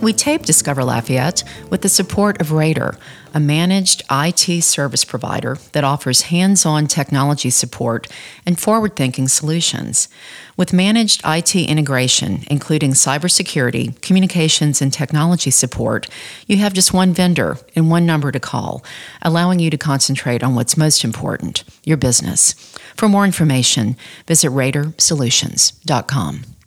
We tape Discover Lafayette with the support of Rader, a managed IT service provider that offers hands on technology support and forward thinking solutions. With managed IT integration, including cybersecurity, communications, and technology support, you have just one vendor and one number to call, allowing you to concentrate on what's most important your business. For more information, visit RaderSolutions.com.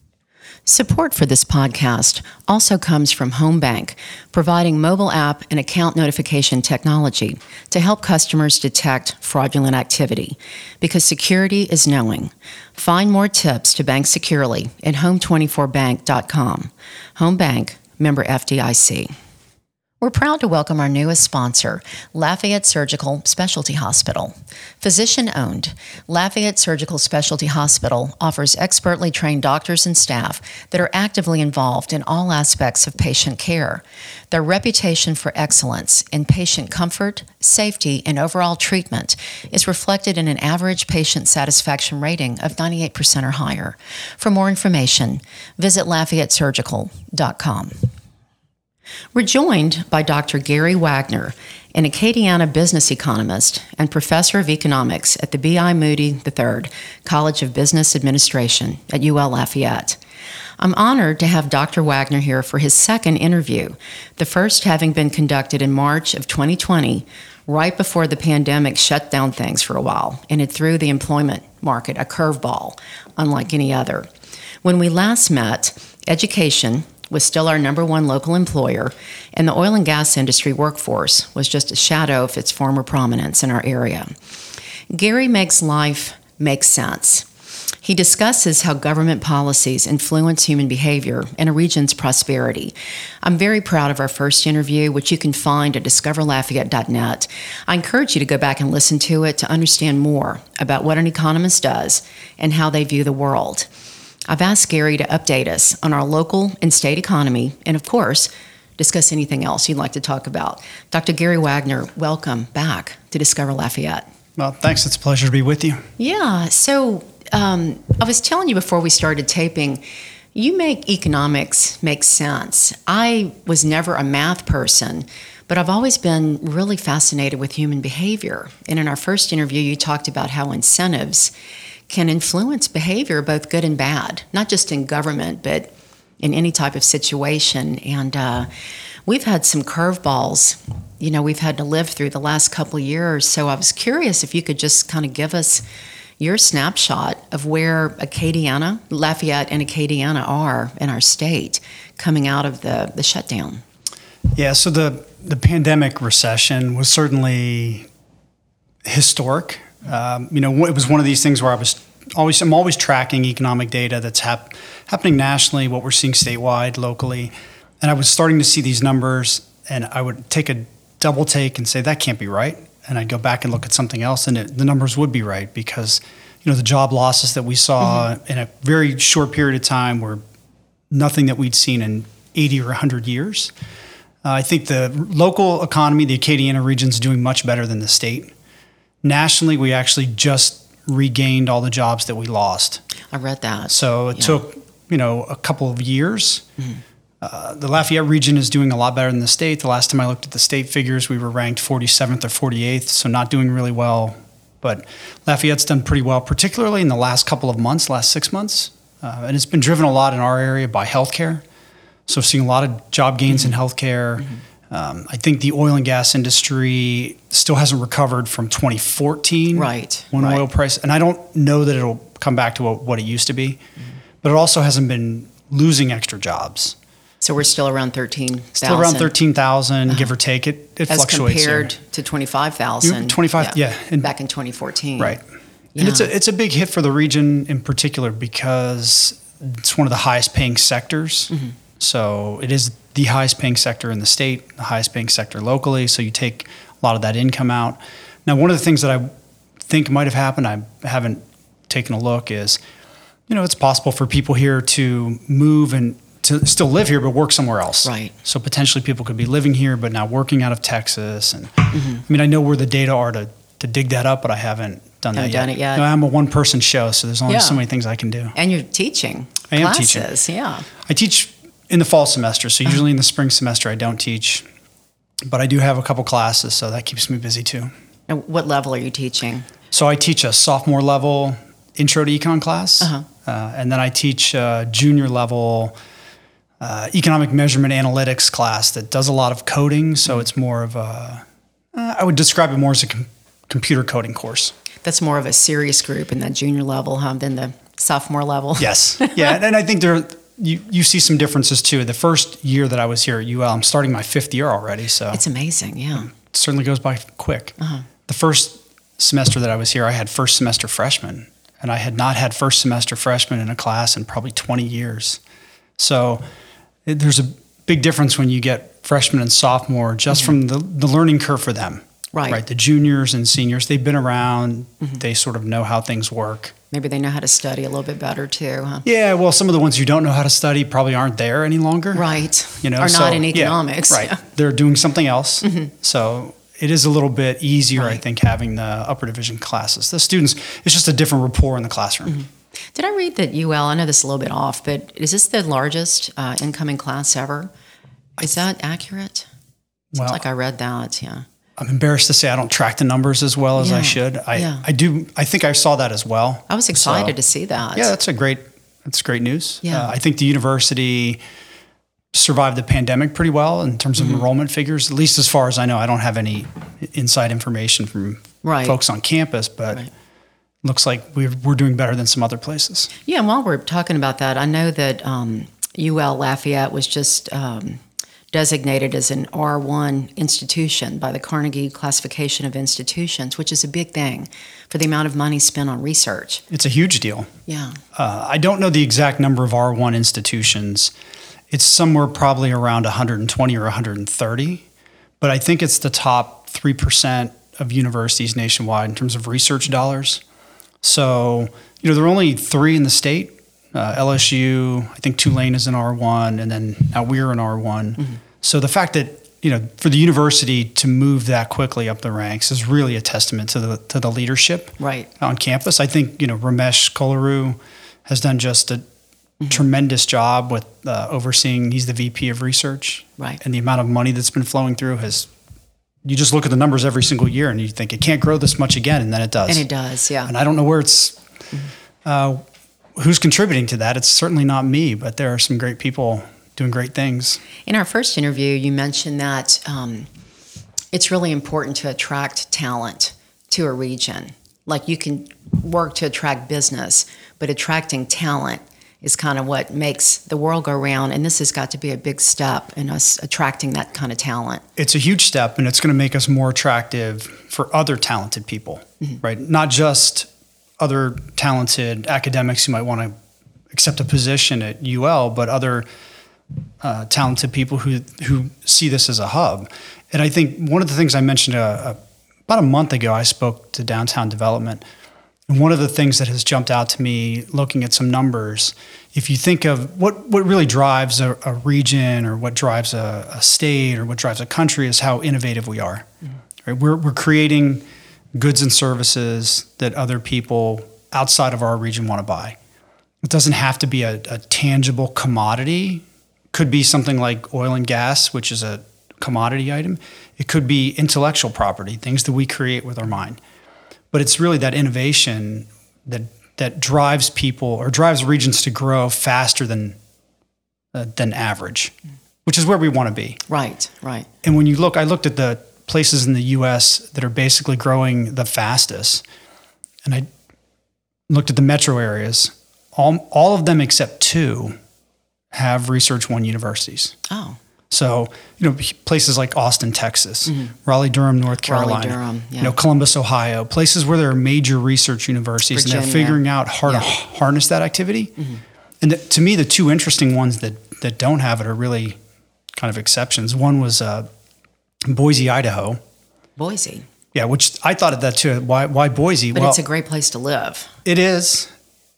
Support for this podcast also comes from Home Bank, providing mobile app and account notification technology to help customers detect fraudulent activity. Because security is knowing. Find more tips to bank securely at home24bank.com. Home Bank, member FDIC. We're proud to welcome our newest sponsor, Lafayette Surgical Specialty Hospital. Physician owned, Lafayette Surgical Specialty Hospital offers expertly trained doctors and staff that are actively involved in all aspects of patient care. Their reputation for excellence in patient comfort, safety, and overall treatment is reflected in an average patient satisfaction rating of 98% or higher. For more information, visit LafayetteSurgical.com. We're joined by Dr. Gary Wagner, an Acadiana business economist and professor of economics at the B.I. Moody III College of Business Administration at UL Lafayette. I'm honored to have Dr. Wagner here for his second interview, the first having been conducted in March of 2020, right before the pandemic shut down things for a while, and it threw the employment market a curveball, unlike any other. When we last met, education, was still our number one local employer, and the oil and gas industry workforce was just a shadow of its former prominence in our area. Gary makes life make sense. He discusses how government policies influence human behavior and a region's prosperity. I'm very proud of our first interview, which you can find at discoverlafayette.net. I encourage you to go back and listen to it to understand more about what an economist does and how they view the world. I've asked Gary to update us on our local and state economy, and of course, discuss anything else you'd like to talk about. Dr. Gary Wagner, welcome back to Discover Lafayette. Well, thanks. It's a pleasure to be with you. Yeah. So um, I was telling you before we started taping, you make economics make sense. I was never a math person, but I've always been really fascinated with human behavior. And in our first interview, you talked about how incentives can influence behavior, both good and bad, not just in government, but in any type of situation. And uh, we've had some curveballs, you know, we've had to live through the last couple years. So I was curious if you could just kind of give us your snapshot of where Acadiana, Lafayette, and Acadiana are in our state coming out of the, the shutdown. Yeah, so the, the pandemic recession was certainly historic um, you know, it was one of these things where I was always, I'm always tracking economic data that's hap- happening nationally, what we're seeing statewide, locally, and I was starting to see these numbers, and I would take a double take and say that can't be right, and I'd go back and look at something else, and it, the numbers would be right because, you know, the job losses that we saw mm-hmm. in a very short period of time were nothing that we'd seen in 80 or 100 years. Uh, I think the local economy, the Acadiana region, is doing much better than the state nationally, we actually just regained all the jobs that we lost. I read that. So it yeah. took you know a couple of years. Mm-hmm. Uh, the Lafayette region is doing a lot better than the state. The last time I looked at the state figures, we were ranked 47th or 48th, so not doing really well. But Lafayette's done pretty well, particularly in the last couple of months, last six months. Uh, and it's been driven a lot in our area by healthcare. So seeing a lot of job gains mm-hmm. in healthcare. Mm-hmm. Um, I think the oil and gas industry still hasn't recovered from 2014, right? When right. oil price, and I don't know that it'll come back to what, what it used to be, mm-hmm. but it also hasn't been losing extra jobs. So we're still around 13,000. Still around 13,000, uh-huh. give or take. It, it As fluctuates. compared here. to 25,000. 25, yeah. yeah. back in 2014. Right. Yeah. And it's a, it's a big hit for the region in particular because it's one of the highest paying sectors. Mm-hmm. So it is the highest paying sector in the state, the highest paying sector locally. So you take a lot of that income out. Now, one of the things that I think might have happened, I haven't taken a look, is you know it's possible for people here to move and to still live here but work somewhere else. Right. So potentially people could be living here but now working out of Texas. And Mm-hmm. I mean, I know where the data are to, to dig that up, but I haven't done Haven't that yet. done it yet. No, I'm a one person show, so there's only Yeah. so many things I can do. And you're teaching I am teaching. classes. Yeah. I teach in the fall semester, so usually in the spring semester I don't teach, but I do have a couple classes, so that keeps me busy too. And what level are you teaching? So I teach a sophomore level intro to econ class, Uh-huh. uh, and then I teach a junior level uh, economic measurement analytics class that does a lot of coding. So it's more of a, uh, I would describe it more as a com- computer coding course. That's more of a serious group in that junior level, huh, than the sophomore level. Yes, yeah, and, and I think there you you see some differences too. The first year that I was here at UL, I'm starting my fifth year already, so It's amazing. Yeah. it certainly goes by quick. Uh-huh. The first semester that I was here, I had first semester freshmen, and I had not had first semester freshmen in a class in probably 20 years. So it, there's a big difference when you get freshmen and sophomore just from the, the learning curve for them. Mm-hmm. Right. Right. The juniors and seniors, they've been around, Mm-hmm. they sort of know how things work. Maybe they know how to study a little bit better too, huh? Yeah, well, some of the ones who don't know how to study probably aren't there any longer. Right. You know, Are so- not in yeah, economics. right. They're doing something else. So it is a little bit easier, I think, having the upper division classes. The students, it's just a different rapport in the classroom. Did I read that UL? I know this is a little bit off, but is this the largest uh, incoming class ever? Is that accurate? Seems Well, like I read that. Yeah. I'm embarrassed to say I don't track the numbers as well as Yeah, I should. I, yeah. I do. I think I saw that as well. I was excited So- to see that. Yeah, that's a great. That's great news. Yeah. Uh, I think the university survived the pandemic pretty well in terms of Mm-hmm. enrollment figures. At least as far as I know, I don't have any inside information from Right. folks on campus, but Right. looks like we're, we're doing better than some other places. Yeah, and while we're talking about that, I know that um, UL Lafayette was just um, designated as an R1 institution by the Carnegie Classification of Institutions, which is a big thing for the amount of money spent on research. It's a huge deal. Yeah. Uh, I don't know the exact number of R1 institutions. It's somewhere probably around 120 or 130, but I think it's the top 3% of universities nationwide in terms of research dollars. So, you know, there are only three in the state uh, LSU, I think Tulane is an R1, and then now we're an R1. So the fact that, you know, for the university to move that quickly up the ranks is really a testament to the, to the leadership Right. on campus. I think you know Ramesh Kolluru has done just a tremendous job with uh, overseeing. He's the VP of research, Right. And the amount of money that's been flowing through has. You just look at the numbers every single year, and you think it can't grow this much again, and then it does. And it does, yeah. And I don't know where it's. Uh, who's contributing to that? It's certainly not me, but there are some great people doing great things. In our first interview, you mentioned that um, it's really important to attract talent to a region. Like you can work to attract business, but attracting talent is kind of what makes the world go round. And this has got to be a big step in us attracting that kind of talent. it's a huge step and it's going to make us more attractive for other talented people right not just other talented academics who might want to accept a position at ul but other uh, talented people who who see this as a hub and i think one of the things i mentioned uh, about a month ago i spoke to downtown development and one of the things that has jumped out to me looking at some numbers, if you think of what, what really drives a, a region or what drives a, a state or what drives a country is how innovative we are. Right? We're, we're creating goods and services that other people outside of our region want to buy. It doesn't have to be a, a tangible commodity. Could be something like oil and gas, which is a commodity item. It could be intellectual property, things that we create with our mind but it's really that innovation that that drives people or drives regions to grow faster than uh, than average, which is where we want to be. Right, right. And when you look, I looked at the places in the U.S. that are basically growing the fastest, and I looked at the metro areas. All all of them except two have Research One universities. Oh, So, you know, places like Austin, Texas, Raleigh, Durham, North Mm-hmm. Carolina, Durham, yeah. you know, Columbus, Ohio, places where there are major research universities and they're figuring out how to Yeah. Mm-hmm. harness that activity. And the, to me, the two interesting ones that, that don't have it are really kind of exceptions. One was uh, Boise, Idaho. Boise. Yeah, which I thought of that too. Why, why Boise? But well, it's a great place to live. it is.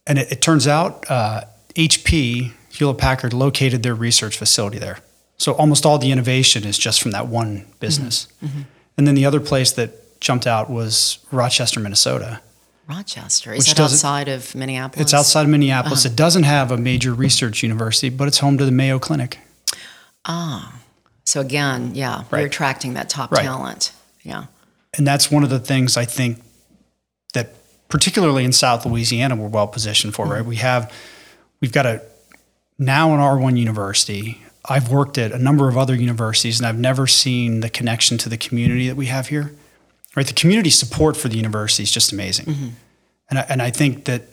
And it, it turns out uh, HP, Hewlett Packard located their research facility there. So almost all the innovation is just from that one business. Mm-hmm. And then the other place that jumped out was Rochester, Minnesota. Rochester. Is that outside of Minneapolis? It's outside of Minneapolis. Uh-huh. It doesn't have a major research university, but it's home to the Mayo Clinic. Ah. So again, yeah, right. we're attracting that top right. talent. Yeah. And that's one of the things I think that particularly in South Louisiana we're well positioned for, mm-hmm. right? We have we've got a now an R1 university. I've worked at a number of other universities and I've never seen the connection to the community that we have here. Right? The community support for the university is just amazing. Mm-hmm. And, I, and I think that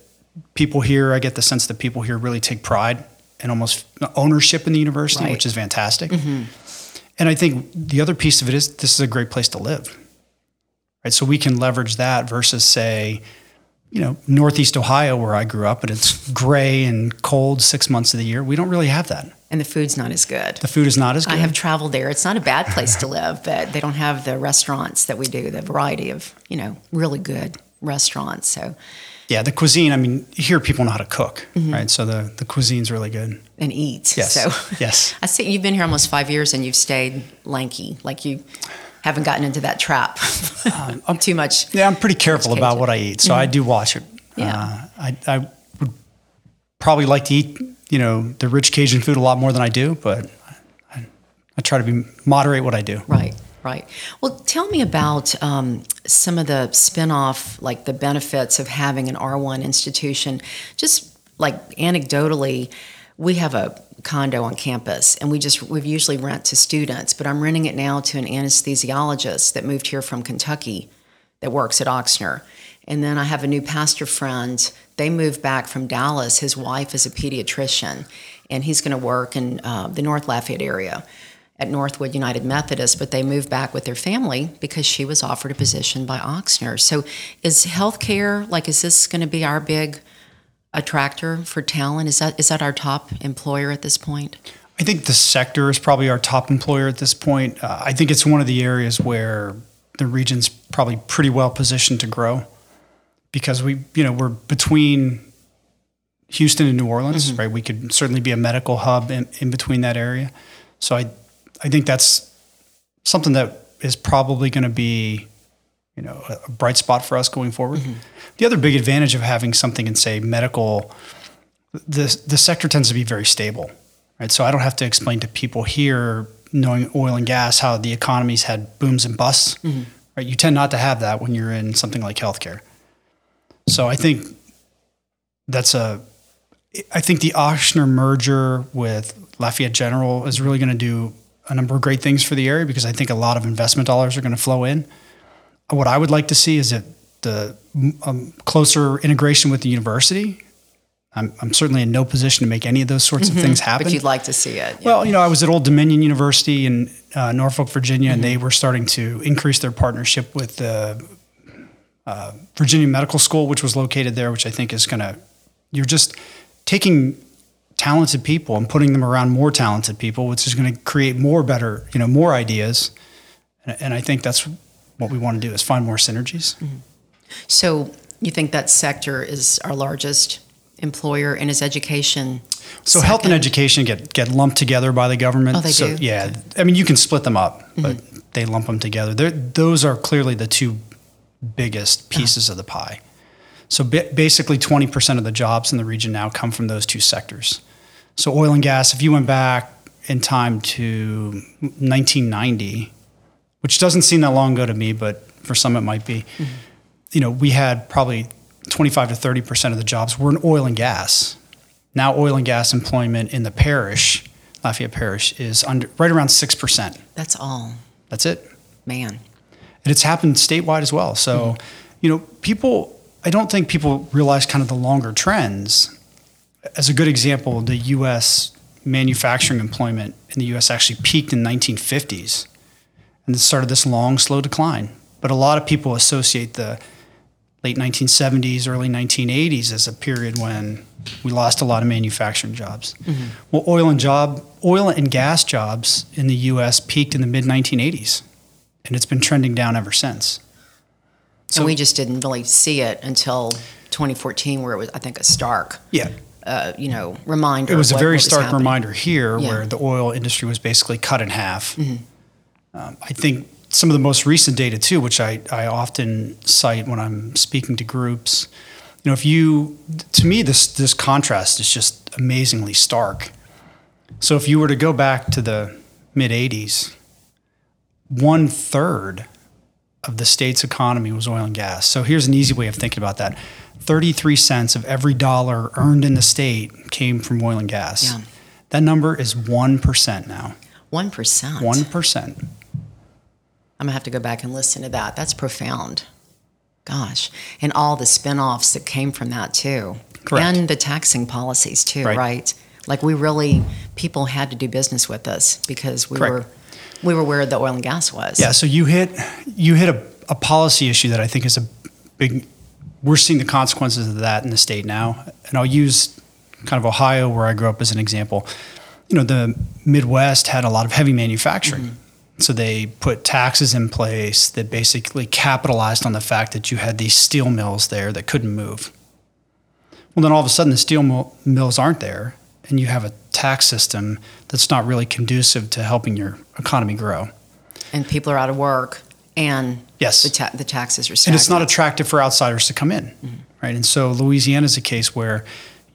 people here, I get the sense that people here really take pride and almost ownership in the university, right. which is fantastic. Mm-hmm. And I think the other piece of it is this is a great place to live. Right? So we can leverage that versus say, you know, Northeast Ohio, where I grew up, and it's gray and cold six months of the year. We don't really have that. And the food's not as good. The food is not as good. I have traveled there. It's not a bad place to live, but they don't have the restaurants that we do, the variety of, you know, really good restaurants. So, yeah, the cuisine, I mean, here people know how to cook, mm-hmm. right? So the, the cuisine's really good. And eat. Yes. So, yes. I see you've been here almost five years and you've stayed lanky. Like you haven't gotten into that trap um, I'm, too much. Yeah, I'm pretty careful about what I eat. So mm-hmm. I do watch it yeah. Uh, I, I would probably like to eat, you know, the rich Cajun food a lot more than I do, but I, I try to be moderate what I do. Right. Right. Well, tell me about um, some of the spin-off, like the benefits of having an R1 institution. Just like anecdotally, we have a condo on campus and we just we've usually rent to students but i'm renting it now to an anesthesiologist that moved here from kentucky that works at ochsner and then I have a new pastor friend. They moved back from Dallas. His wife is a pediatrician, and he's going to work in uh, the North Lafayette area at Northwood United Methodist, but they moved back with their family because she was offered a position by Ochsner. So, is healthcare like is this going to be our big attractor for talent? Is that is that our top employer at this point? I think the sector is probably our top employer at this point. Uh, I think it's one of the areas where the region's probably pretty well positioned to grow because we, you know, we're between Houston and New Orleans, mm-hmm. right? We could certainly be a medical hub in, in between that area. So I, I think that's something that is probably going to be, you know, a bright spot for us going forward. Mm-hmm. The other big advantage of having something in say medical, the the sector tends to be very stable, right? So I don't have to explain to people here, knowing oil and gas, how the economy's had booms and busts, mm-hmm. right? You tend not to have that when you're in something like healthcare. So I think that's a. I think the Ochsner merger with Lafayette General is really going to do a number of great things for the area because I think a lot of investment dollars are going to flow in. What I would like to see is that the um, closer integration with the university. I'm, I'm, certainly in no position to make any of those sorts mm-hmm. of things happen. But you'd like to see it. Yeah. Well, you know, I was at Old Dominion University in uh, Norfolk, Virginia, mm-hmm. and they were starting to increase their partnership with the uh, Virginia Medical School, which was located there, which I think is going to, you're just taking talented people and putting them around more talented people, which is going to create more better, you know, more ideas. And, and, I think that's what we want to do is find more synergies. Mm-hmm. So you think that sector is our largest employer and is education? So second? health and education get, get lumped together by the government. Oh, they so, do? Yeah. I mean, you can split them up, mm-hmm. but they lump them together. They're, those are clearly the two biggest pieces of the pie. So basically, 20% of the jobs in the region now come from those two sectors. So oil and gas, if you went back in time to 1990, which doesn't seem that long ago to me, but for some it might be, mm-hmm. you know, we had probably 25 to 30% of the jobs were in oil and gas. Now oil and gas employment in the parish, Lafayette Parish, is under right around 6%. That's all. That's it. Man and it's happened statewide as well. So, mm-hmm. you know, people. I don't think people realize kind of the longer trends. As a good example, the U.S. manufacturing employment in the U.S. actually peaked in 1950s, and it started this long, slow decline. But a lot of people associate the late 1970s, early 1980s as a period when we lost a lot of manufacturing jobs. Mm-hmm. Well, oil and job, oil and gas jobs in the U.S. peaked in the mid 1980s and it's been trending down ever since. So and we just didn't really see it until 2014, where it was, I think, a stark. Yeah, uh, you know, reminder. It was a what- very what stark reminder here Yeah. where the oil industry was basically cut in half. Mm-hmm. Um, I think some of the most recent data, too, which I, I often cite when I'm speaking to groups, you know, if you, to me, this, this contrast is just amazingly stark. So if you were to go back to the mid 80s, one third of the state's economy was oil and gas. So here's an easy way of thinking about that 33 cents of every dollar earned in the state came from oil and gas. Yeah. That number is 1% now. 1%. 1%. I'm gonna have to go back and listen to that. That's profound. Gosh, and all the spin-offs that came from that too, Correct. and the taxing policies too, Right. right? Like we really, people had to do business with us because we Correct. were, we were where the oil and gas was. Yeah, so you hit you hit a, a policy issue that I think is a big. We're seeing the consequences of that in the state now, and I'll use kind of Ohio, where I grew up, as an example. You know, the Midwest had a lot of heavy manufacturing, mm-hmm. so they put taxes in place that basically capitalized on the fact that you had these steel mills there that couldn't move. Well, then all of a sudden, the steel mill, mills aren't there, and you have a tax system that's not really conducive to helping your economy grow. and people are out of work, and Yes. the, ta- the taxes are and it's not attractive for outsiders to come in, mm-hmm. right? And so Louisiana is a case where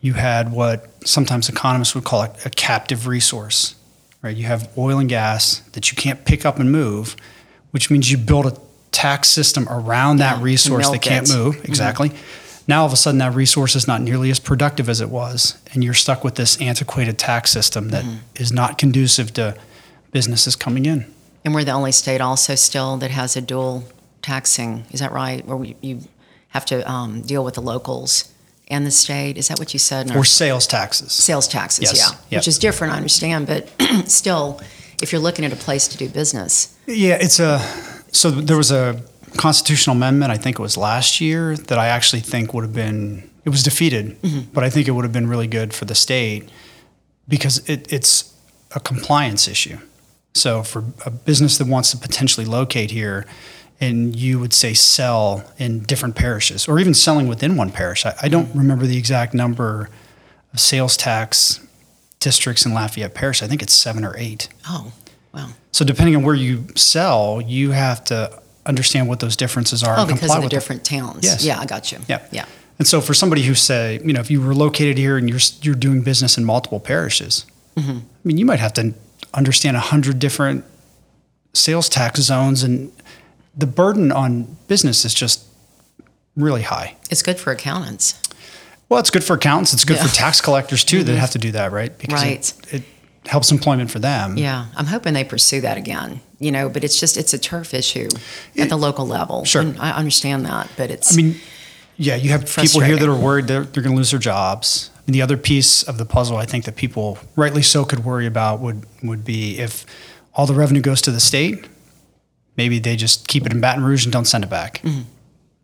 you had what sometimes economists would call a, a captive resource, right? You have oil and gas that you can't pick up and move, which means you build a tax system around Yeah, that resource that can't it. move. Mm-hmm. Exactly. Now all of a sudden that resource is not nearly as productive as it was, and you're stuck with this antiquated tax system that mm-hmm. is not conducive to businesses coming in. And we're the only state also still that has a dual taxing. Is that right? Where we, you have to um, deal with the locals and the state. Is that what you said? Or sales taxes. sales taxes, Yes. yeah, Yep. which is different. I understand, but still, if you're looking at a place to do business, Yeah, it's a. So there was a constitutional amendment. I think it was last year that I actually think would have been. It was defeated, but I think it would have been really good for the state because it, it's a compliance issue. So for a business that wants to potentially locate here, and you would say sell in different parishes, or even selling within one parish. I, I don't remember the exact number of sales tax districts in Lafayette Parish. I think it's seven or eight. oh, well, So depending on where you sell, you have to understand what those differences are. oh, and because comply of the with them. different towns. Yes. Yeah, I got you. Yeah. yeah, And so for somebody who say, you know, if you were located here and you're you're doing business in multiple parishes, Mm-hmm. I mean, you might have to understand a hundred different sales tax zones, and the burden on business is just really high. it's good for accountants. Well, it's good for accountants. It's good Yeah. Mm-hmm. for tax collectors too that have to do that, right? Because Right. it, it helps employment for them. Yeah, I'm hoping they pursue that again. You know, but it's just it's a turf issue at the local level. Sure. and I understand that, but it's. I mean, yeah, you have people here that are worried they're, they're going to lose their jobs. And the other piece of the puzzle, I think that people rightly so could worry about would would be if all the revenue goes to the state, maybe they just keep it in Baton Rouge and don't send it back.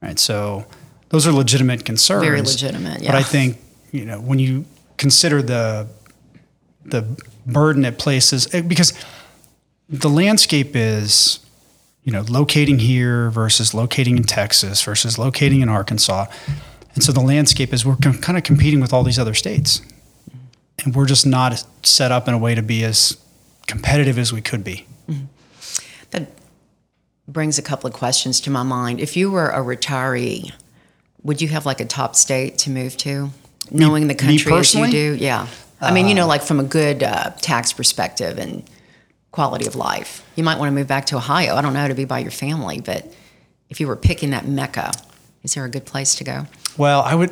Right. So those are legitimate concerns. Mm-hmm. Very legitimate, But I think you know when you consider the the burden it places eh, because the landscape is you know locating here versus locating in Texas versus locating in Arkansas and so the landscape is we're com- kind of competing with all these other states and we're just not set up in a way to be as competitive as we could be That brings a couple of questions to my mind. If you were a retiree, would you have like a top state to move to, knowing the country as you? Uh, do? Yeah, I mean, you know, like from a good uh, tax perspective and quality of life. You might want to move back to Ohio. I don't know to be by your family, but if you were picking that mecca, is there a good place to go? well i would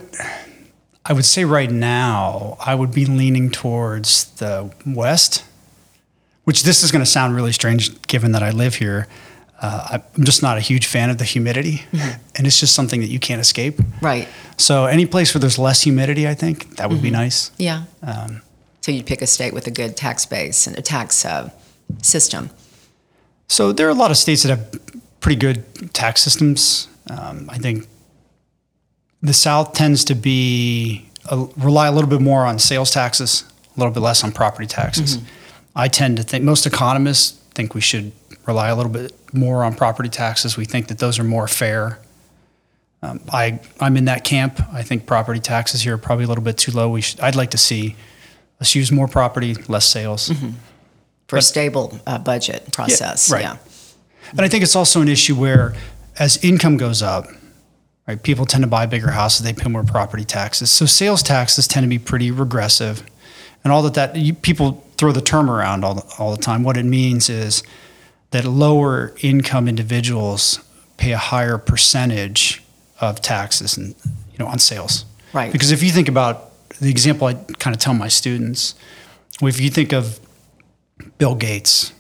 i would say right now i would be leaning towards the west which this is going to sound really strange given that i live here uh, i'm just not a huge fan of the humidity and it's just something that you can't escape Right. So any place where there's less humidity, I think that would be nice. Yeah. Um, so you'd pick a state with a good tax base and a tax uh, system. so there are a lot of states that have pretty good tax systems. Um, I think the South tends to be a, rely a little bit more on sales taxes, a little bit less on property taxes. I tend to think most economists think we should rely a little bit more on property taxes. We think that those are more fair. Um, I I'm in that camp. I think property taxes here are probably a little bit too low. We should, I'd like to see us use more property, less sales. for a stable uh, budget process. right. Yeah. And I think it's also an issue where, as income goes up, right, people tend to buy bigger houses, they pay more property taxes. So sales taxes tend to be pretty regressive, and all that that you, people throw the term around all the, all the time. What it means is that lower income individuals pay a higher percentage of taxes and you know on sales. Right. Because if you think about the example I kind of tell my students, if you think of Bill Gates,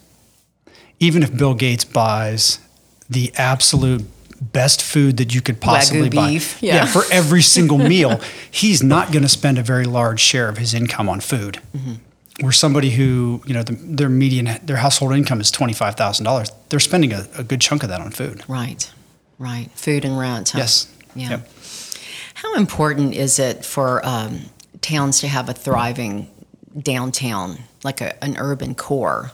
even if Bill Gates buys the absolute best food that you could possibly Wagyu buy, beef, yeah. for every single meal, he's not going to spend a very large share of his income on food. Mm-hmm. Where somebody who you know the, their median their household income is twenty five thousand dollars, they're spending a, a good chunk of that on food. Right. Right. Food and rent. huh? Yes. Yeah. Yep. How important is it for um, towns to have a thriving downtown, like a, an urban core?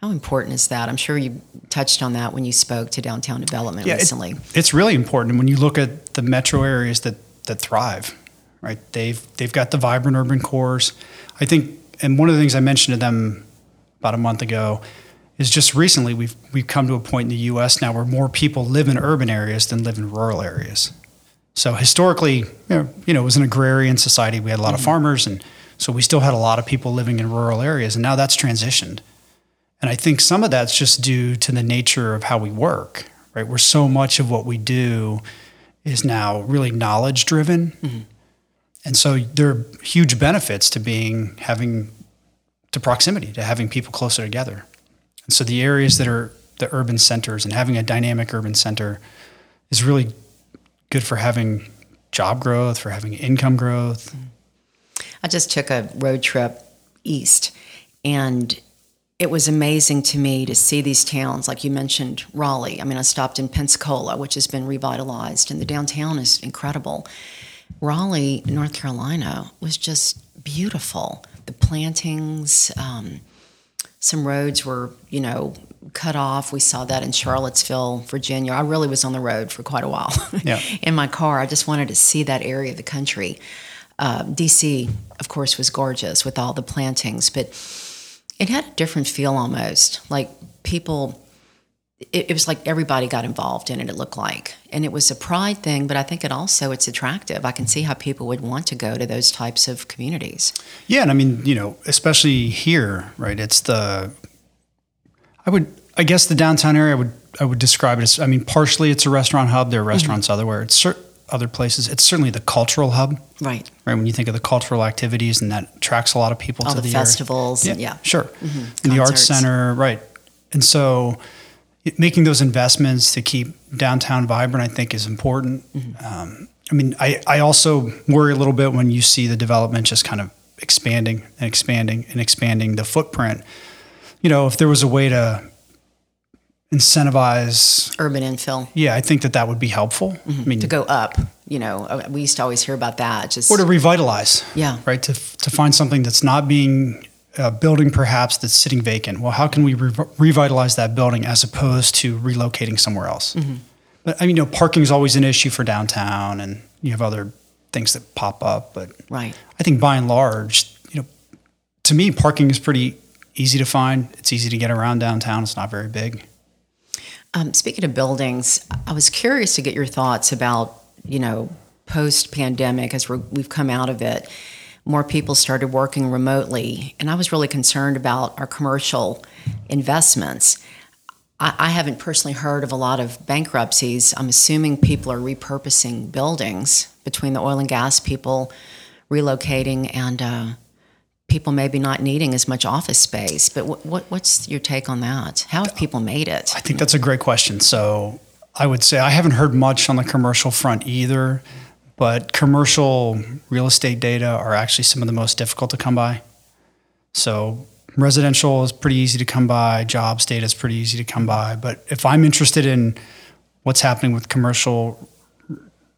How important is that? I'm sure you touched on that when you spoke to downtown development Yeah, it- recently. it's really important when you look at the metro areas that that thrive, right? They've they've got the vibrant urban cores. I think, and one of the things I mentioned to them about a month ago is just recently we've we've come to a point in the U.S. now where more people live in urban areas than live in rural areas. So historically, you know, you know, it was an agrarian society. We had a lot of mm-hmm. farmers, and so we still had a lot of people living in rural areas, and now that's transitioned. And I think some of that's just due to the nature of how we work, right? Where so much of what we do is now really knowledge driven. Mm-hmm. And so there are huge benefits to being having to proximity, to having people closer together. And so the areas that are the urban centers and having a dynamic urban center is really good for having job growth, for having income growth. Mm-hmm. I just took a road trip east, and it was amazing to me to see these towns, like you mentioned, Raleigh. I mean, I stopped in Pensacola, which has been revitalized, and the downtown is incredible. Raleigh, North Carolina, was just beautiful. The plantings, um, some roads were, you know, cut off. We saw that in Charlottesville, Virginia. I really was on the road for quite a while Yeah. in my car. I just wanted to see that area of the country. Uh, DC, of course, was gorgeous with all the plantings, but it had a different feel almost. Like people, it, it was like everybody got involved in it. It looked like, and it was a pride thing. But I think it also it's attractive. I can see how people would want to go to those types of communities. Yeah, and I mean, you know, especially here, right? It's the I would I guess the downtown area I would I would describe it as I mean, partially it's a restaurant hub. There are restaurants mm-hmm. everywhere. It's cer- other places. It's certainly the cultural hub, Right. right? When you think of the cultural activities and that attracts a lot of people All to the the, festivals. and yeah. Sure. And the arts center, right. And so making those investments to keep downtown vibrant, I think, is important. Um, I mean, I, I also worry a little bit when you see the development just kind of expanding and expanding and expanding the footprint. You know, if there was a way to incentivize, Urban infill yeah, I think that that would be helpful. I mean, to go up. You know, uh, we used to always hear about that. Just or to revitalize. Yeah. Right. To, to find something that's not being a building perhaps that's sitting vacant. Well, how can we re- revitalize that building as opposed to relocating somewhere else? Mm-hmm. But I mean, you know, parking is always an issue for downtown, and you have other things that pop up. But right. I think by and large, you know, to me, parking is pretty easy to find. It's easy to get around downtown. It's not very big. Um, speaking of buildings, I was curious to get your thoughts about, you know, post pandemic as we've come out of it. More people started working remotely, and I was really concerned about our commercial investments. I, I haven't personally heard of a lot of bankruptcies. I'm assuming people are repurposing buildings between the oil and gas people relocating and uh, people maybe not needing as much office space. But what, what, what's your take on that? How have people made it? I think that's a great question. So I would say I haven't heard much on the commercial front either, but commercial real estate data are actually some of the most difficult to come by. So residential is pretty easy to come by, jobs data is pretty easy to come by. But if I'm interested in what's happening with commercial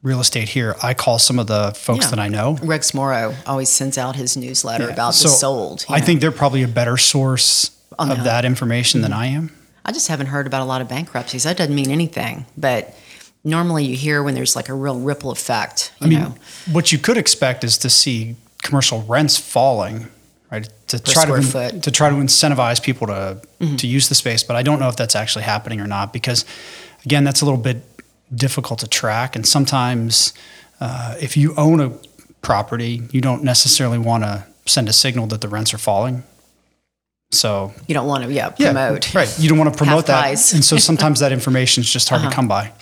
real estate here, I call some of the folks Yeah. that I know. Rex Morrow always sends out his newsletter Yeah. about So the sold. I know. think they're probably a better source On of that. that information than I am. I just haven't heard about a lot of bankruptcies. That doesn't mean anything, but normally you hear when there's like a real ripple effect. You I mean, know, what you could expect is to see commercial rents falling, right? To Per try to in- foot. Mm-hmm. to try to incentivize people to to use the space, but I don't know if that's actually happening or not because, again, that's a little bit difficult to track, and sometimes uh, if you own a property, you don't necessarily want to send a signal that the rents are falling. So you don't want to, yeah, yeah, promote. right? You don't want to promote that. Uh-huh. and so sometimes that information is just hard to come by.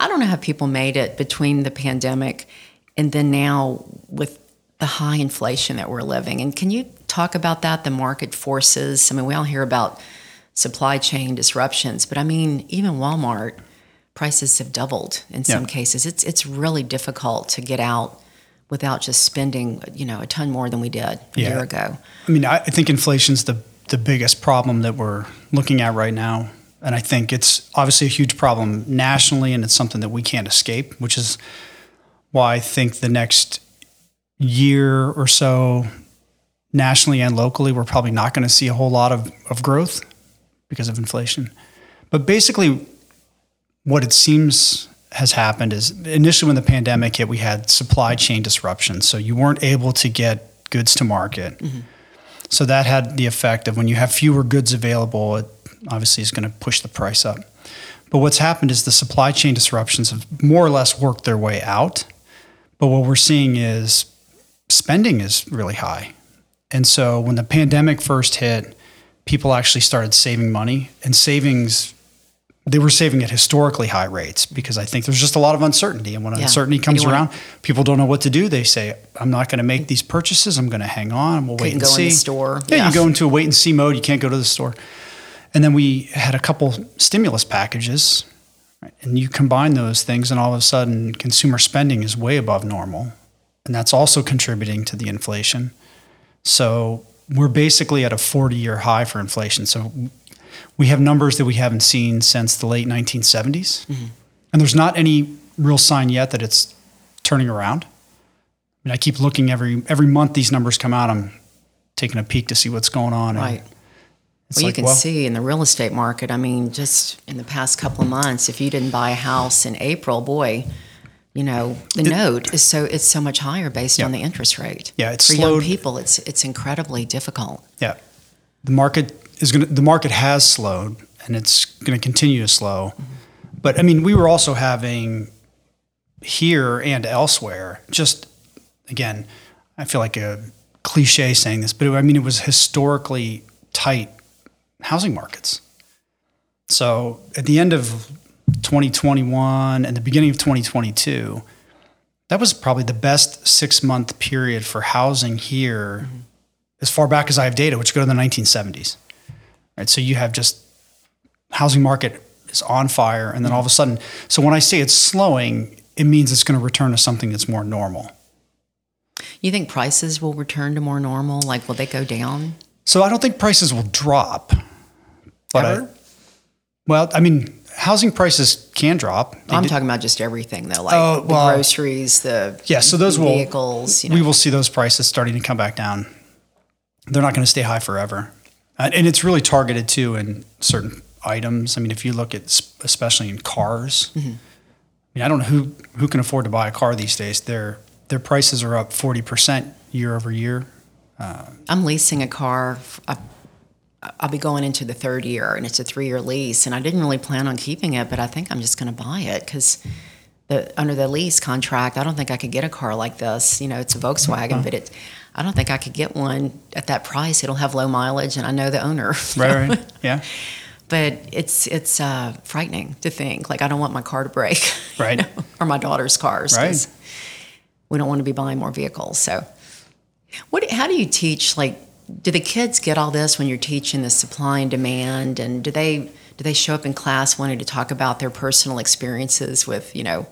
I don't know how people made it between the pandemic and then now with the high inflation that we're living. And can you talk about that, the market forces? I mean, we all hear about supply chain disruptions, but I mean, even Walmart prices have doubled in some Yeah. cases. It's it's really difficult to get out without just spending, you know, a ton more than we did a Yeah. year ago. I mean, I, I think inflation's the the biggest problem that we're looking at right now, and I think it's obviously a huge problem nationally, and it's something that we can't escape. Which is why I think the next year or so, nationally and locally, we're probably not going to see a whole lot of, of growth because of inflation. But basically, what it seems has happened is initially when the pandemic hit, we had supply chain disruptions. So you weren't able to get goods to market. Mm-hmm. So that had the effect of when you have fewer goods available, it obviously is going to push the price up. But what's happened is the supply chain disruptions have more or less worked their way out. But what we're seeing is spending is really high. And so when the pandemic first hit, people actually started saving money and savings they were saving at historically high rates because I think there's just a lot of uncertainty. And when Yeah. uncertainty comes Anyone- around, people don't know what to do. They say, I'm not going to make these purchases. I'm going to hang on. We'll wait Couldn't and go in see. the store. Yeah, Yeah. you go into a wait and see mode. You can't go to the store. And then we had a couple stimulus packages, right? and you combine those things, and all of a sudden, consumer spending is way above normal, and that's also contributing to the inflation. So we're basically at a 40-year high for inflation. So we have numbers that we haven't seen since the late 1970s, mm-hmm. and there's not any real sign yet that it's turning around. I mean, I keep looking every every month these numbers come out. I'm taking a peek to see what's going on. Right. Well, you can well, see in the real estate market. I mean, just in the past couple of months, if you didn't buy a house in April, boy, you know the note is so it's so much higher based Yeah. on the interest rate. Yeah, it's for slowed- young people. It's it's incredibly difficult. Yeah, the market is going. to The market has slowed, and it's going to continue to slow. But I mean, we were also having here and elsewhere. Just again, I feel like a cliche saying this, but I mean, it was historically tight housing markets. So at the end of 2021 and the beginning of 2022, that was probably the best six month period for housing here mm-hmm. as far back as I have data, which go to the 1970s. Right. So you have just housing market is on fire, and then all of a sudden, so when I say it's slowing, it means it's going to return to something that's more normal. You think prices will return to more normal? Like, will they go down? So I don't think prices will drop. But I, Ever? well, I mean, housing prices can drop. They I'm did- talking about just everything though, like Oh, well, the groceries, the Yeah, so those will vehicles. You know. we will see those prices starting to come back down. They're not going to stay high forever, and, and it's really targeted too in certain items. I mean, if you look at especially in cars, Mm-hmm. I mean, I don't know who who can afford to buy a car these days. Their their prices are up forty percent year over year. Uh, I'm leasing a car. I, I'll be going into the third year, and it's a three-year lease. And I didn't really plan on keeping it, but I think I'm just going to buy it because the under the lease contract, I don't think I could get a car like this. You know, it's a Volkswagen, uh-huh. but it, I don't think I could get one at that price. It'll have low mileage, and I know the owner. Right, right, yeah, but it's it's uh, frightening to think. Like I don't want my car to break, you Right. know, or my daughter's cars. Right. We don't want to be buying more vehicles. So, what? How do you teach? Like, do the kids get all this when you're teaching the supply and demand? And do they do they show up in class wanting to talk about their personal experiences with you know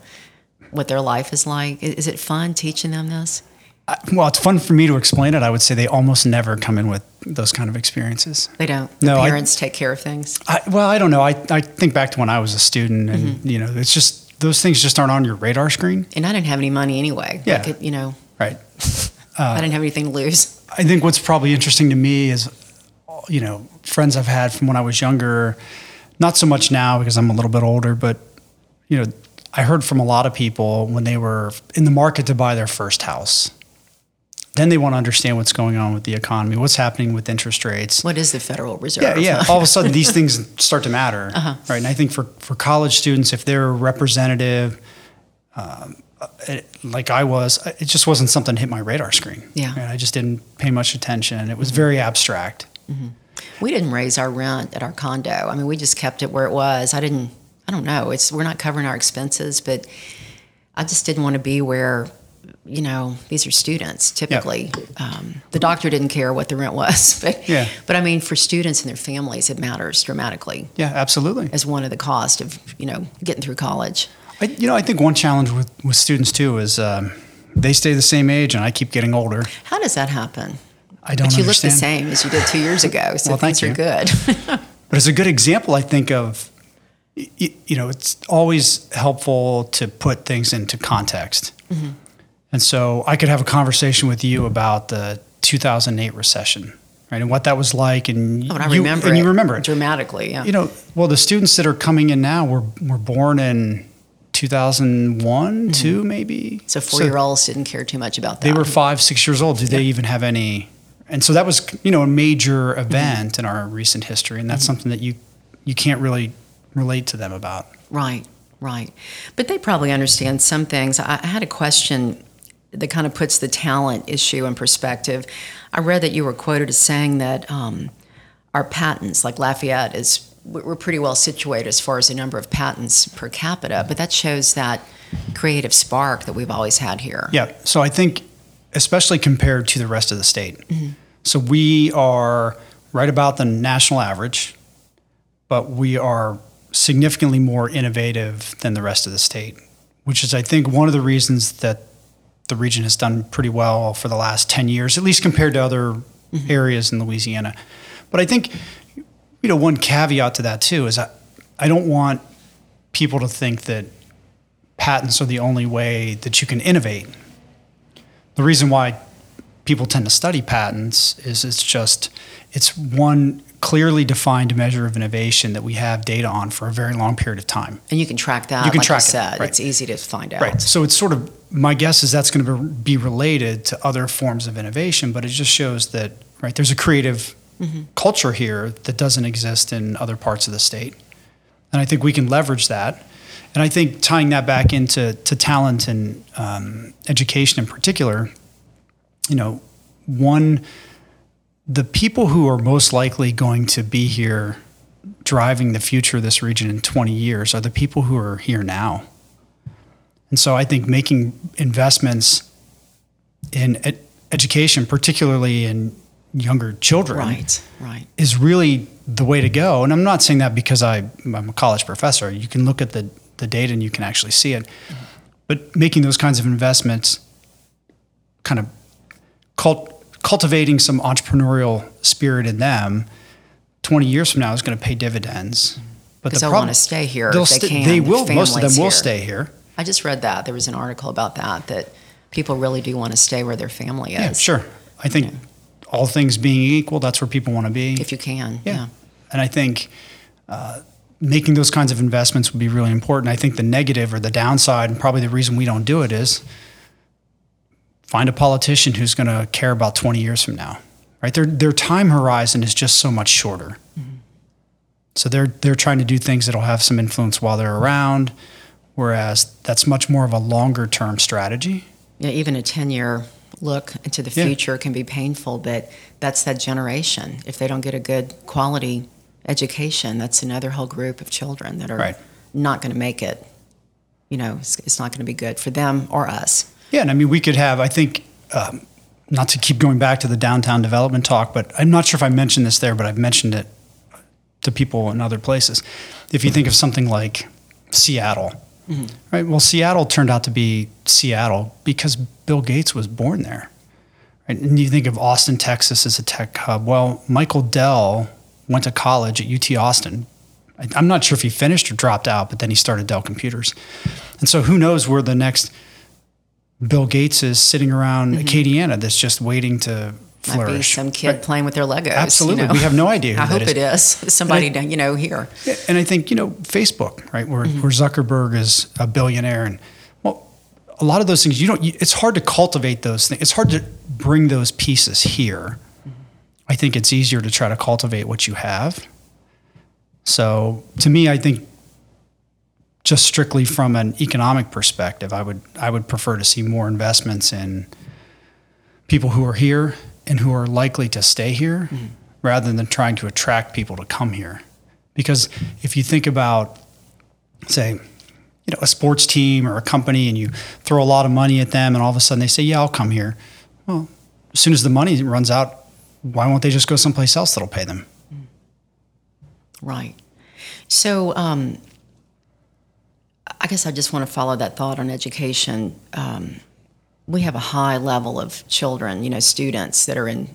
what their life is like? Is it fun teaching them this? I, well, it's fun for me to explain it. I would say they almost never come in with those kind of experiences. They don't. The No, I- parents take care of things. I, well, I don't know. I, I think back to when I was a student, and Mm-hmm. you know, it's just those things just aren't on your radar screen, And I didn't have any money anyway. Yeah. I could, you know, right? I didn't have anything to lose. I think what's probably interesting to me is, you know, friends I've had from when I was younger, not so much now because I'm a little bit older, but you know, I heard from a lot of people when they were in the market to buy their first house. Then they want to understand what's going on with the economy, what's happening with interest rates. What is the Federal Reserve? Yeah, yeah. All of a sudden, these things start to matter, uh-huh. right? And I think for for college students, if they're representative, um, it, like I was, it just wasn't something that hit my radar screen. Yeah, I just didn't pay much attention. It was very abstract. Mm-hmm. We didn't raise our rent at our condo. I mean, we just kept it where it was. I didn't. I don't know. It's we're not covering our expenses, but I just didn't want to be where you know, these are students typically. Um, the doctor didn't care what the rent was, but yeah. but I mean, for students and their families, it matters dramatically. Yeah, absolutely. As one of the cost of you know getting through college. I, you know, I think one challenge with with students too is um, they stay the same age, and I keep getting older. How does that happen? I don't. But you understand. look the same as you did two years ago, so well, things you. are good. but it's a good example, I think, of you know, it's always helpful to put things into context. Mm-hmm. And so I could have a conversation with you about the 2008 recession, right, and what that was like, and oh, and I you, remember and it you remember it dramatically. Yeah. You know, well, the students that are coming in now were were born in 2001, mm-hmm. two maybe. So four year olds didn't care too much about that. They were five, six years old. Did yeah. they even have any? And so that was, you know, a major event mm-hmm. in our recent history, and that's mm-hmm. something that you you can't really relate to them about. Right, right. But they probably understand some things. I, I had a question that kind of puts the talent issue in perspective. I read that you were quoted as saying that um, our patents, like Lafayette, is we're pretty well situated as far as the number of patents per capita, but that shows that creative spark that we've always had here. Yeah. So I think, especially compared to the rest of the state, mm-hmm. so we are right about the national average, but we are significantly more innovative than the rest of the state, which is, I think, one of the reasons that the region has done pretty well for the last 10 years, at least compared to other mm-hmm. areas in Louisiana. But I think, you know, one caveat to that too is I, I don't want people to think that patents are the only way that you can innovate. The reason why people tend to study patents is it's just it's one clearly defined measure of innovation that we have data on for a very long period of time. And you can track that. You can like track you said. it. Right. It's easy to find out. Right. So it's sort of my guess is that's going to be related to other forms of innovation, but it just shows that right there's a creative mm-hmm. culture here that doesn't exist in other parts of the state, and I think we can leverage that. And I think tying that back into to talent and um, education in particular, you know, one the people who are most likely going to be here driving the future of this region in 20 years are the people who are here now. And so I think making investments in ed- education, particularly in younger children, right, right. is really the way to go. And I'm not saying that because I, am a college professor. You can look at the, the data and you can actually see it. Mm-hmm. But making those kinds of investments kind of cult, cultivating some entrepreneurial spirit in them 20 years from now is going to pay dividends. But the they'll want to stay here. They'll they, can, they will. Most of them will here. stay here. I just read that there was an article about that that people really do want to stay where their family is. Yeah, sure. I think yeah. all things being equal, that's where people want to be. If you can, yeah. yeah. And I think uh, making those kinds of investments would be really important. I think the negative or the downside, and probably the reason we don't do it is find a politician who's going to care about 20 years from now right their, their time horizon is just so much shorter mm-hmm. so they're they're trying to do things that'll have some influence while they're around whereas that's much more of a longer term strategy yeah even a 10 year look into the future yeah. can be painful but that's that generation if they don't get a good quality education that's another whole group of children that are right. not going to make it you know it's, it's not going to be good for them or us yeah, and I mean, we could have, I think, um, not to keep going back to the downtown development talk, but I'm not sure if I mentioned this there, but I've mentioned it to people in other places. If you think of something like Seattle, mm-hmm. right? Well, Seattle turned out to be Seattle because Bill Gates was born there. Right? And you think of Austin, Texas as a tech hub. Well, Michael Dell went to college at UT Austin. I'm not sure if he finished or dropped out, but then he started Dell Computers. And so who knows where the next – Bill Gates is sitting around mm-hmm. Acadiana that's just waiting to Might be some kid playing with their Legos. Absolutely. you know? We have no idea who I hope is. it is somebody, you know, here. And I think, you know, Facebook, right, where, mm-hmm. where Zuckerberg is a billionaire and well, a lot of those things you don't it's hard to cultivate those things. It's hard to bring those pieces here. Mm-hmm. I think it's easier to try to cultivate what you have. So, to me, I think just strictly from an economic perspective, I would I would prefer to see more investments in people who are here and who are likely to stay here rather than trying to attract people to come here. Because if you think about, say, you know, a sports team or a company and you throw a lot of money at them and all of a sudden they say, yeah, I'll come here. Well, as soon as the money runs out, why won't they just go someplace else that'll pay them? Right. So, um, I guess I just want to follow that thought on education. Um, we have a high level of children, you know, students that are in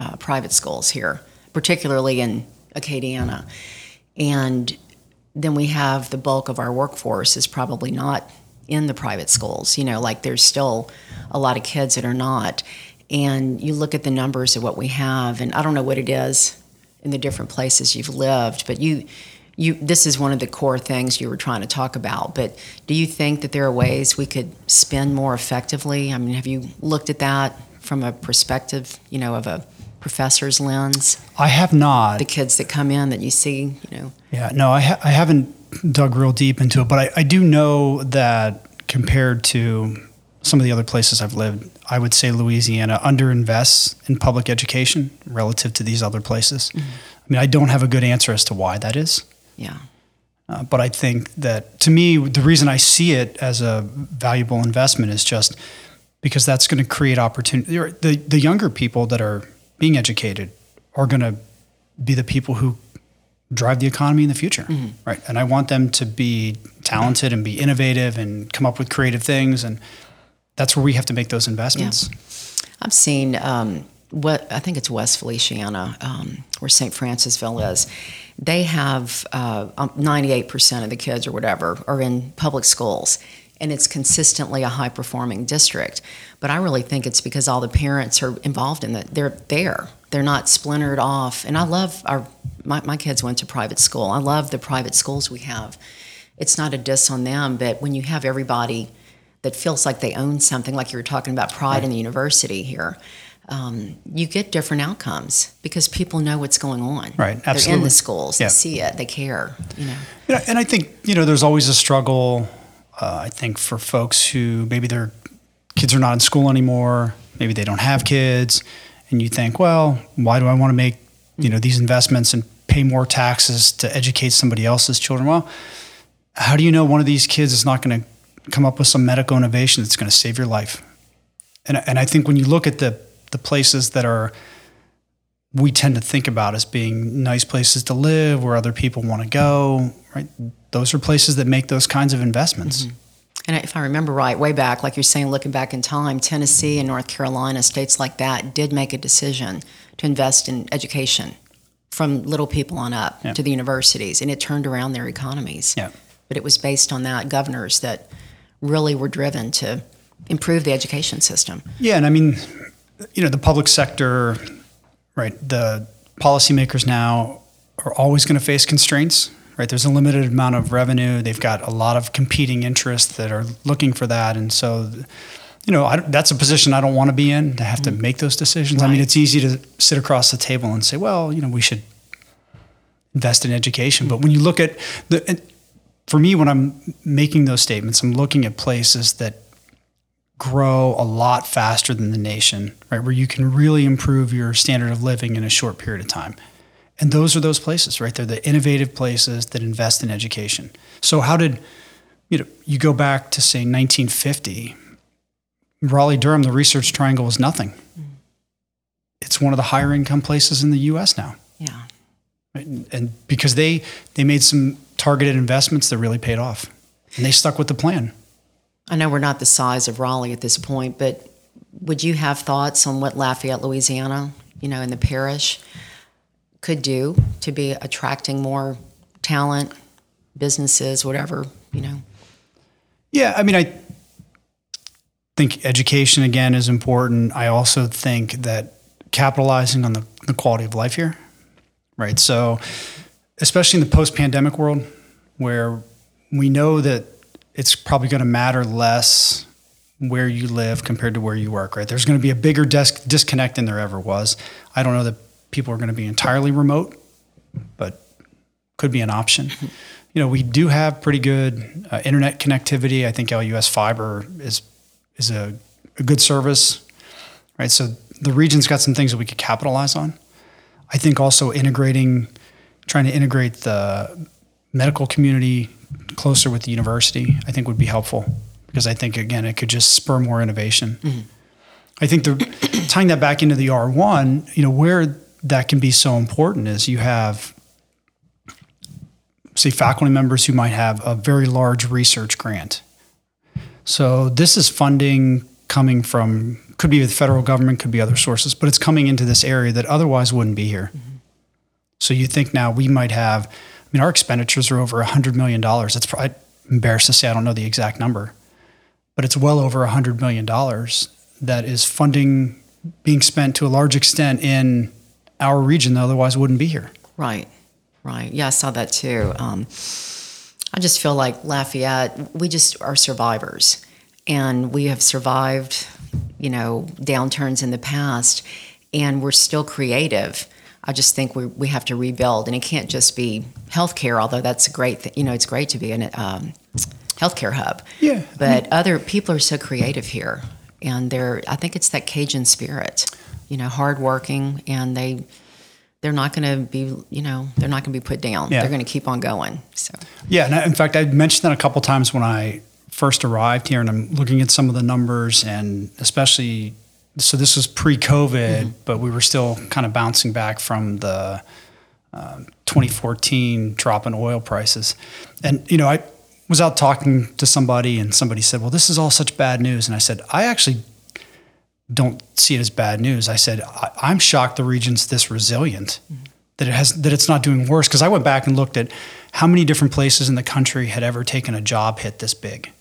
uh, private schools here, particularly in Acadiana. And then we have the bulk of our workforce is probably not in the private schools. You know, like there's still a lot of kids that are not. And you look at the numbers of what we have, and I don't know what it is in the different places you've lived, but you you this is one of the core things you were trying to talk about. But do you think that there are ways we could spend more effectively? I mean, have you looked at that from a perspective, you know, of a professor's lens? I have not. The kids that come in that you see, you know, Yeah, no, I, ha- I haven't dug real deep into it, but I, I do know that compared to some of the other places I've lived, I would say Louisiana underinvests in public education relative to these other places. Mm-hmm. I mean, I don't have a good answer as to why that is. Yeah. Uh, but I think that to me, the reason I see it as a valuable investment is just because that's going to create opportunity. The, the younger people that are being educated are going to be the people who drive the economy in the future, right? And I want them to be talented and be innovative and come up with creative things, and that's where we have to make those investments. I've seen um, what I think it's West Feliciana, um, where St. Francisville is. They have uh, um, 98% of the kids or whatever are in public schools, and it's consistently a high performing district. But I really think it's because all the parents are involved in it. They're there. They're not splintered off. And I love our my, my kids went to private school. I love the private schools we have. It's not a diss on them, but when you have everybody that feels like they own something, like you were talking about pride in the university here, um, you get different outcomes because people know what's going on. Right, They're in the schools. Yeah. They see it. They care. You know. Yeah, and I think you know there's always a struggle. Uh, I think for folks who maybe their kids are not in school anymore, maybe they don't have kids, and you think, well, why do I want to make you know these investments and pay more taxes to educate somebody else's children? Well, how do you know one of these kids is not going to come up with some medical innovation that's going to save your life? And and I think when you look at the the places that are we tend to think about as being nice places to live where other people want to go, right? Those are places that make those kinds of investments. Mm-hmm. And if I remember right, way back, like you're saying, looking back in time, Tennessee and North Carolina, states like that, did make a decision to invest in education from little people on up Yeah. to the universities, and it turned around their economies. Yeah. But it was based on that governors that really were driven to improve the education system. Yeah, and I mean, you know, the public sector, right? The policymakers now are always going to face constraints, right? There's a limited amount of revenue. They've got a lot of competing interests that are looking for that, and so, you know, I, that's a position I don't want to be in to have to mm. make those decisions. I mean, it's easy to sit across the table and say, well, you know, we should invest in education, but when you look at the, for me, when I'm making those statements, I'm looking at places that grow a lot faster than the nation, right? Where you can really improve your standard of living in a short period of time. And those are those places, right? They're the innovative places that invest in education. So how did you know you go back to say 1950? Raleigh Durham, the research triangle was nothing. Mm. It's one of the higher income places in the US now. Yeah. Right? And- And because they they made some targeted investments that really paid off. And they stuck with the plan. I know we're not the size of Raleigh at this point, but would you have thoughts on what Lafayette, Louisiana, you know, in the parish could do to be attracting more talent, businesses, whatever, you know? Yeah, I mean, I think education again is important. I also think that capitalizing on the, the quality of life here, right? So, especially in the post pandemic world, where we know that it's probably going to matter less where you live compared to where you work, right? There's going to be a bigger desk disconnect than there ever was. I don't know that people are going to be entirely remote, but could be an option. You know, we do have pretty good uh, internet connectivity. I think LUS Fiber is is a, a good service, right? So the region's got some things that we could capitalize on. I think also integrating, trying to integrate the medical community closer with the university, I think would be helpful because I think again it could just spur more innovation. Mm-hmm. I think the tying that back into the R1, you know, where that can be so important is you have say faculty members who might have a very large research grant. So this is funding coming from could be the federal government, could be other sources, but it's coming into this area that otherwise wouldn't be here. Mm-hmm. So you think now we might have, mean, our expenditures are over $100 million. It's probably embarrassed to say I don't know the exact number, but it's well over $100 million that is funding being spent to a large extent in our region that otherwise wouldn't be here. Right, right. Yeah, I saw that too. Um, I just feel like Lafayette, we just are survivors. And we have survived, you know, downturns in the past, and we're still creative. I just think we, we have to rebuild, and it can't just be healthcare, although that's a great, th- you know, it's great to be in a um, healthcare hub. Yeah. But other people are so creative here, and they're, I think it's that Cajun spirit, you know, hardworking, and they, they're not going to be, you know, they're not going to be put down. Yeah. They're going to keep on going. So. Yeah, and in fact, I mentioned that a couple times when I first arrived here, and I'm looking at some of the numbers, and especially so this was pre-COVID, mm-hmm. but we were still kind of bouncing back from the uh, 2014 drop in oil prices, and you know I was out talking to somebody, and somebody said, "Well, this is all such bad news," and I said, "I actually." Don't see it as bad news. I said I- am shocked the region's this resilient, mm-hmm. that it has that it's not doing worse. Because I went back and looked at how many different places in the country had ever taken a job hit this big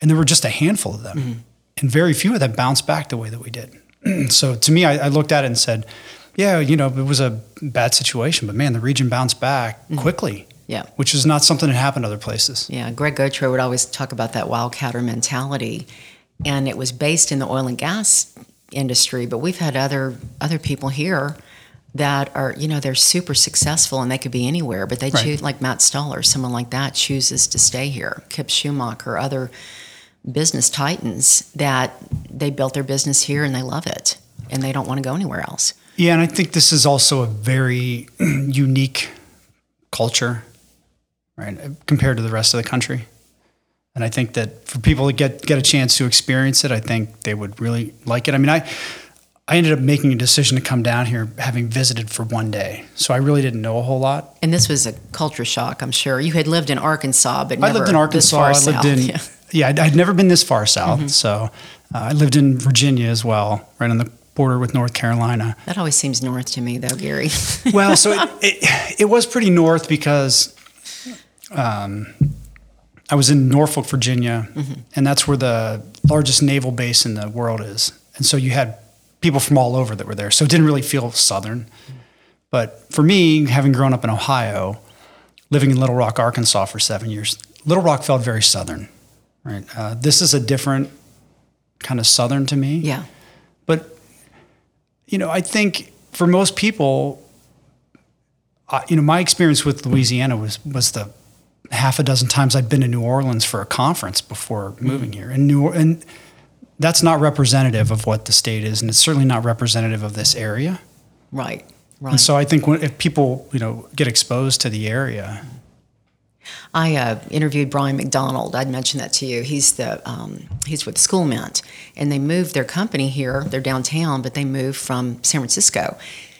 and there were just a handful of them, mm-hmm. And very few of them bounced back the way that we did. so to me, I, I, looked at it and said, "Yeah, you know, it was a bad situation, but man, the region bounced back mm-hmm. quickly." Yeah, which is not something that happened other places. Yeah, Greg Gautreaux would always talk about that wildcatter mentality, and it was based in the oil and gas industry. But we've had other other people here that are, you know, they're super successful and they could be anywhere, but they right. choose, like Matt Stuller, someone like that chooses to stay here. Kip Schumacher, other business titans that they built their business here and they love it and they don't want to go anywhere else. Yeah, and I think this is also a very unique culture, right, compared to the rest of the country. And I think that for people to get get a chance to experience it, I think they would really like it. I mean, I I ended up making a decision to come down here having visited for one day. So I really didn't know a whole lot. And this was a culture shock, I'm sure. You had lived in Arkansas, but I lived in Arkansas. I lived south. in yeah yeah, I'd, I'd, never been this far south. Mm-hmm. So uh, I lived in Virginia as well, right on the border with North Carolina. That always seems north to me, though, Gary. well, so it, it, it, was pretty north because um, I was in Norfolk, Virginia, mm-hmm. and that's where the largest naval base in the world is. And so you had people from all over that were there. So it didn't really feel southern. But for me, having grown up in Ohio, living in Little Rock, Arkansas for seven years, Little Rock felt very southern right? Uh, this is a different kind of southern to me. Yeah. But you know, I think for most people, uh, you know, my experience with Louisiana was was the half a dozen times I'd been to New Orleans for a conference before moving here, and New and that's not representative of what the state is, and it's certainly not representative of this area. Right. Right. And so I think when, if people, you know, get exposed to the area, I uh, interviewed Brian McDonald. I'd mentioned that to you. He's the um, he's with Schoolmint, and they moved their company here. They're downtown, but they moved from San Francisco.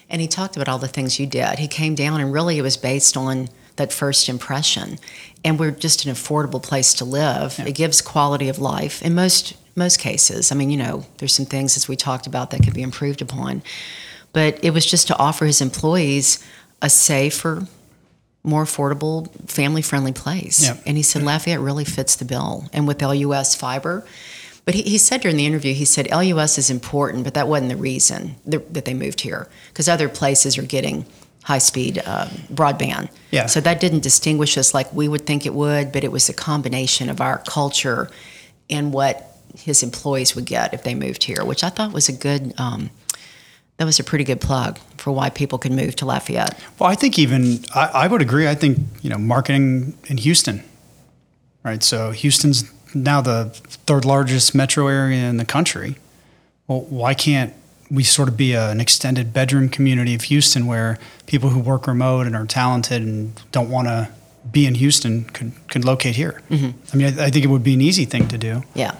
And he talked about all the things you did. He came down, and really, it was based on that first impression. And we're just an affordable place to live. Yeah. It gives quality of life in most most cases. I mean, you know, there's some things as we talked about that could be improved upon. But it was just to offer his employees a safer, more affordable, family friendly place. Yep. And he said Lafayette really fits the bill. And with LUS fiber, But he, he said during the interview, he said LUS is important, but that wasn't the reason that, that they moved here because other places are getting high speed uh, broadband. Yeah. So that didn't distinguish us like we would think it would, but it was a combination of our culture and what his employees would get if they moved here, which I thought was a good. Um, that was a pretty good plug for why people could move to Lafayette. Well, I think even I, I would agree. I think you know marketing in Houston, right? So Houston's now the third largest metro area in the country. Well, why can't we sort of be a, an extended bedroom community of Houston where people who work remote and are talented and don't want to be in Houston could, could locate here? Mm-hmm. I mean, I, I, think it would be an easy thing to do. Yeah.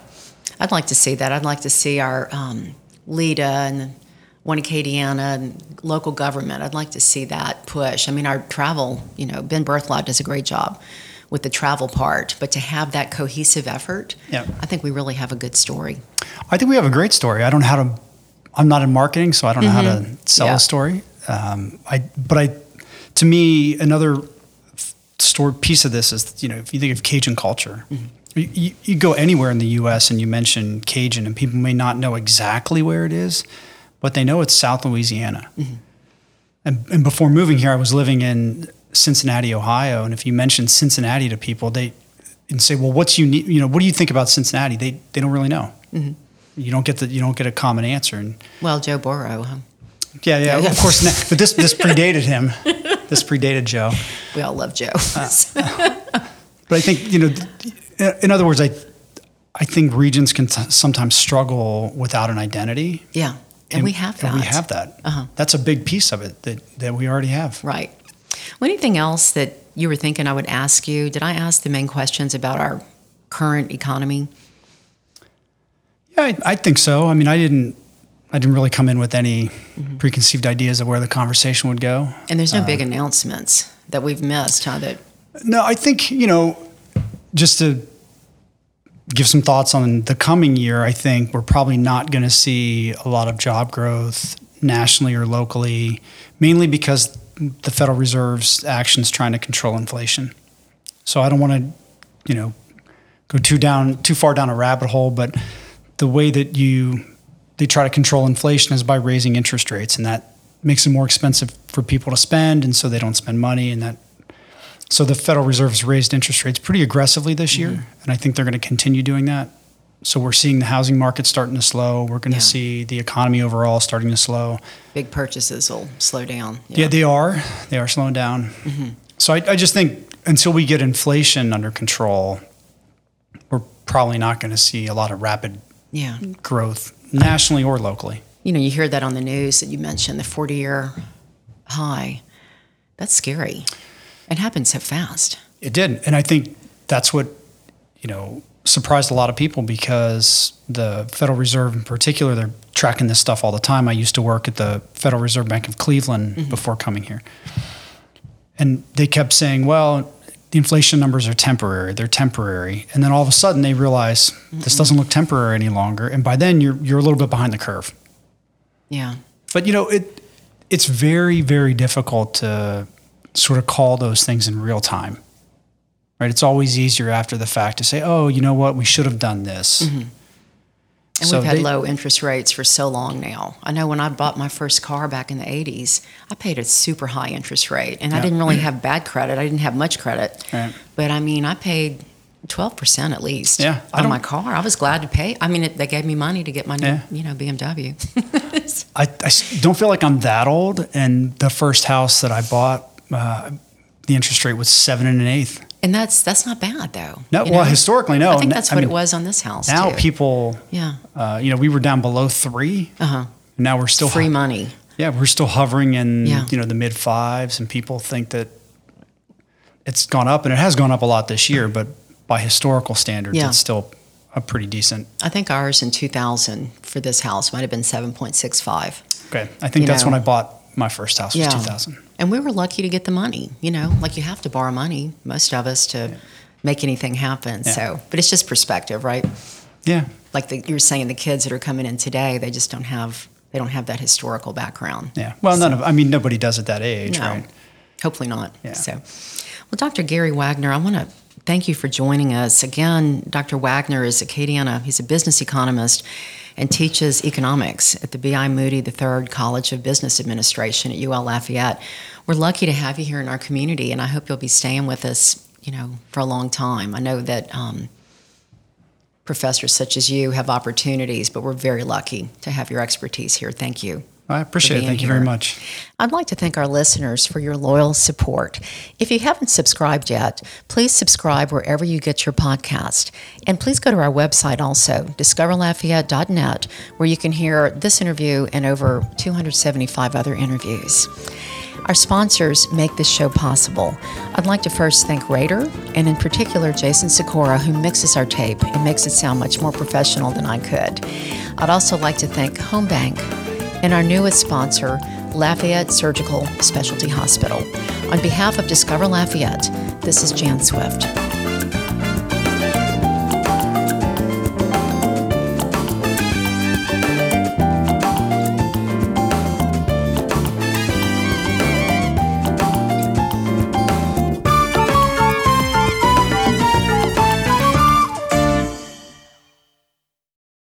I'd like to see that. I'd like to see our um, LEDA and one Acadiana and local government. I'd like to see that push. I mean, our travel, you know, Ben Berthelot does a great job with the travel part, but to have that cohesive effort, yeah. I think we really have a good story. I think we have a great story. I don't know how to. I'm not in marketing, so I don't know mm-hmm. how to mm-hmm. sell yeah. a story. Um, I, but I, to me, another story piece of this is you know if you think of Cajun culture. Mm-hmm. You, you, go anywhere in the U.S. and you mention Cajun, and people may not know exactly where it is, but they know it's South Louisiana. Mm-hmm. And, and, before moving here, I was living in Cincinnati, Ohio, and if you mention Cincinnati to people, they and say, "Well, what's unique? You know, what do you think about Cincinnati?" They they don't really know. Mm-hmm. You don't get the you don't get a common answer. And well, Joe Burrow, huh? Yeah, yeah, of course. but this this predated him. This predated Joe. We all love Joe. uh, but I think you know, in other words, I I think regions can t- sometimes struggle without an identity. Yeah. And, and we have that. we have that. Uh-huh. That's a big piece of it that, that we already have. Right. Well, anything else that you were thinking I would ask you? Did I ask the main questions about our current economy? Yeah, I, I think so. I mean, I didn't. I didn't really come in with any mm-hmm. preconceived ideas of where the conversation would go. And there's no uh, big announcements that we've missed, huh? That no, I think you know, just to give some thoughts on the coming year. I think we're probably not going to see a lot of job growth nationally or locally, mainly because the Federal Reserve's actions trying to control inflation. So I don't want to, you know, go too down too far down a rabbit hole, but the way that you they try to control inflation is by raising interest rates, and that makes it more expensive for people to spend, and so they don't spend money, and that so the Federal Reserve has raised interest rates pretty aggressively this mm-hmm. year, and I think they're going to continue doing that. So we're seeing the housing market starting to slow. We're going to see the economy overall starting to slow. Big purchases will slow down. Yeah, yeah they are. They are slowing down. Mm-hmm. So I, I just think until we get inflation under control, we're probably not going to see a lot of rapid yeah. growth nationally or locally. You know, you hear that on the news that you mentioned the 40 year high. That's scary. It happened so fast. It did. And I think that's what, you know, surprised a lot of people because the Federal Reserve, in particular, they're tracking this stuff all the time. I used to work at the Federal Reserve Bank of Cleveland mm-hmm. before coming here. And they kept saying, well, the inflation numbers are temporary, they're temporary. And then all of a sudden they realize mm this doesn't look temporary any longer. And by then you're, you're a little bit behind the curve. Yeah. But, you know, it, it's very, very difficult to sort of call those things in real time right? It's always easier after the fact to say, oh, you know what, we should have done this. Mm-hmm. And so we've had they, low interest rates for so long now. I know when I bought my first car back in the 80s, I paid a super high interest rate. And yeah. I didn't really have bad credit. I didn't have much credit. Right. But I mean, I paid 12% at least yeah, on my car. I was glad to pay. I mean, it, they gave me money to get my new, yeah. you know, BMW. I, I, don't feel like I'm that old. And the first house that I bought, uh, the interest rate was seven and an eighth. And that's that's not bad though. No, well, know? historically, no. I think that's what I mean, it was on this house. Now too. people, yeah, uh, you know, we were down below three. Uh huh. Now we're still free ho- money. Yeah, we're still hovering in yeah. you know the mid fives, and people think that it's gone up, and it has gone up a lot this year, but by historical standards, yeah. it's still a pretty decent. I think ours in 2000 for this house might have been 7.65. Okay, I think you that's know? when I bought my first house was yeah. 2000. And we were lucky to get the money, you know, like you have to borrow money, most of us, to yeah. make anything happen. Yeah. So, but it's just perspective, right? Yeah. Like the, you were saying, the kids that are coming in today, they just don't have, they don't have that historical background. Yeah. Well, so, none of, I mean, nobody does at that age, no, right? Hopefully not. Yeah. So, well, Dr. Gary Wagner, I want to thank you for joining us. Again, Dr. Wagner is Acadiana. He's a business economist and teaches economics at the B.I. Moody III College of Business Administration at UL Lafayette. We're lucky to have you here in our community, and I hope you'll be staying with us, you know, for a long time. I know that um, professors such as you have opportunities, but we're very lucky to have your expertise here. Thank you. I appreciate it. Thank you very much. I'd like to thank our listeners for your loyal support. If you haven't subscribed yet, please subscribe wherever you get your podcast. And please go to our website also, discoverlafayette.net, where you can hear this interview and over 275 other interviews. Our sponsors make this show possible. I'd like to first thank Rader and in particular Jason Sikora, who mixes our tape and makes it sound much more professional than I could. I'd also like to thank Home Bank and our newest sponsor, Lafayette Surgical Specialty Hospital. On behalf of Discover Lafayette, this is Jan Swift.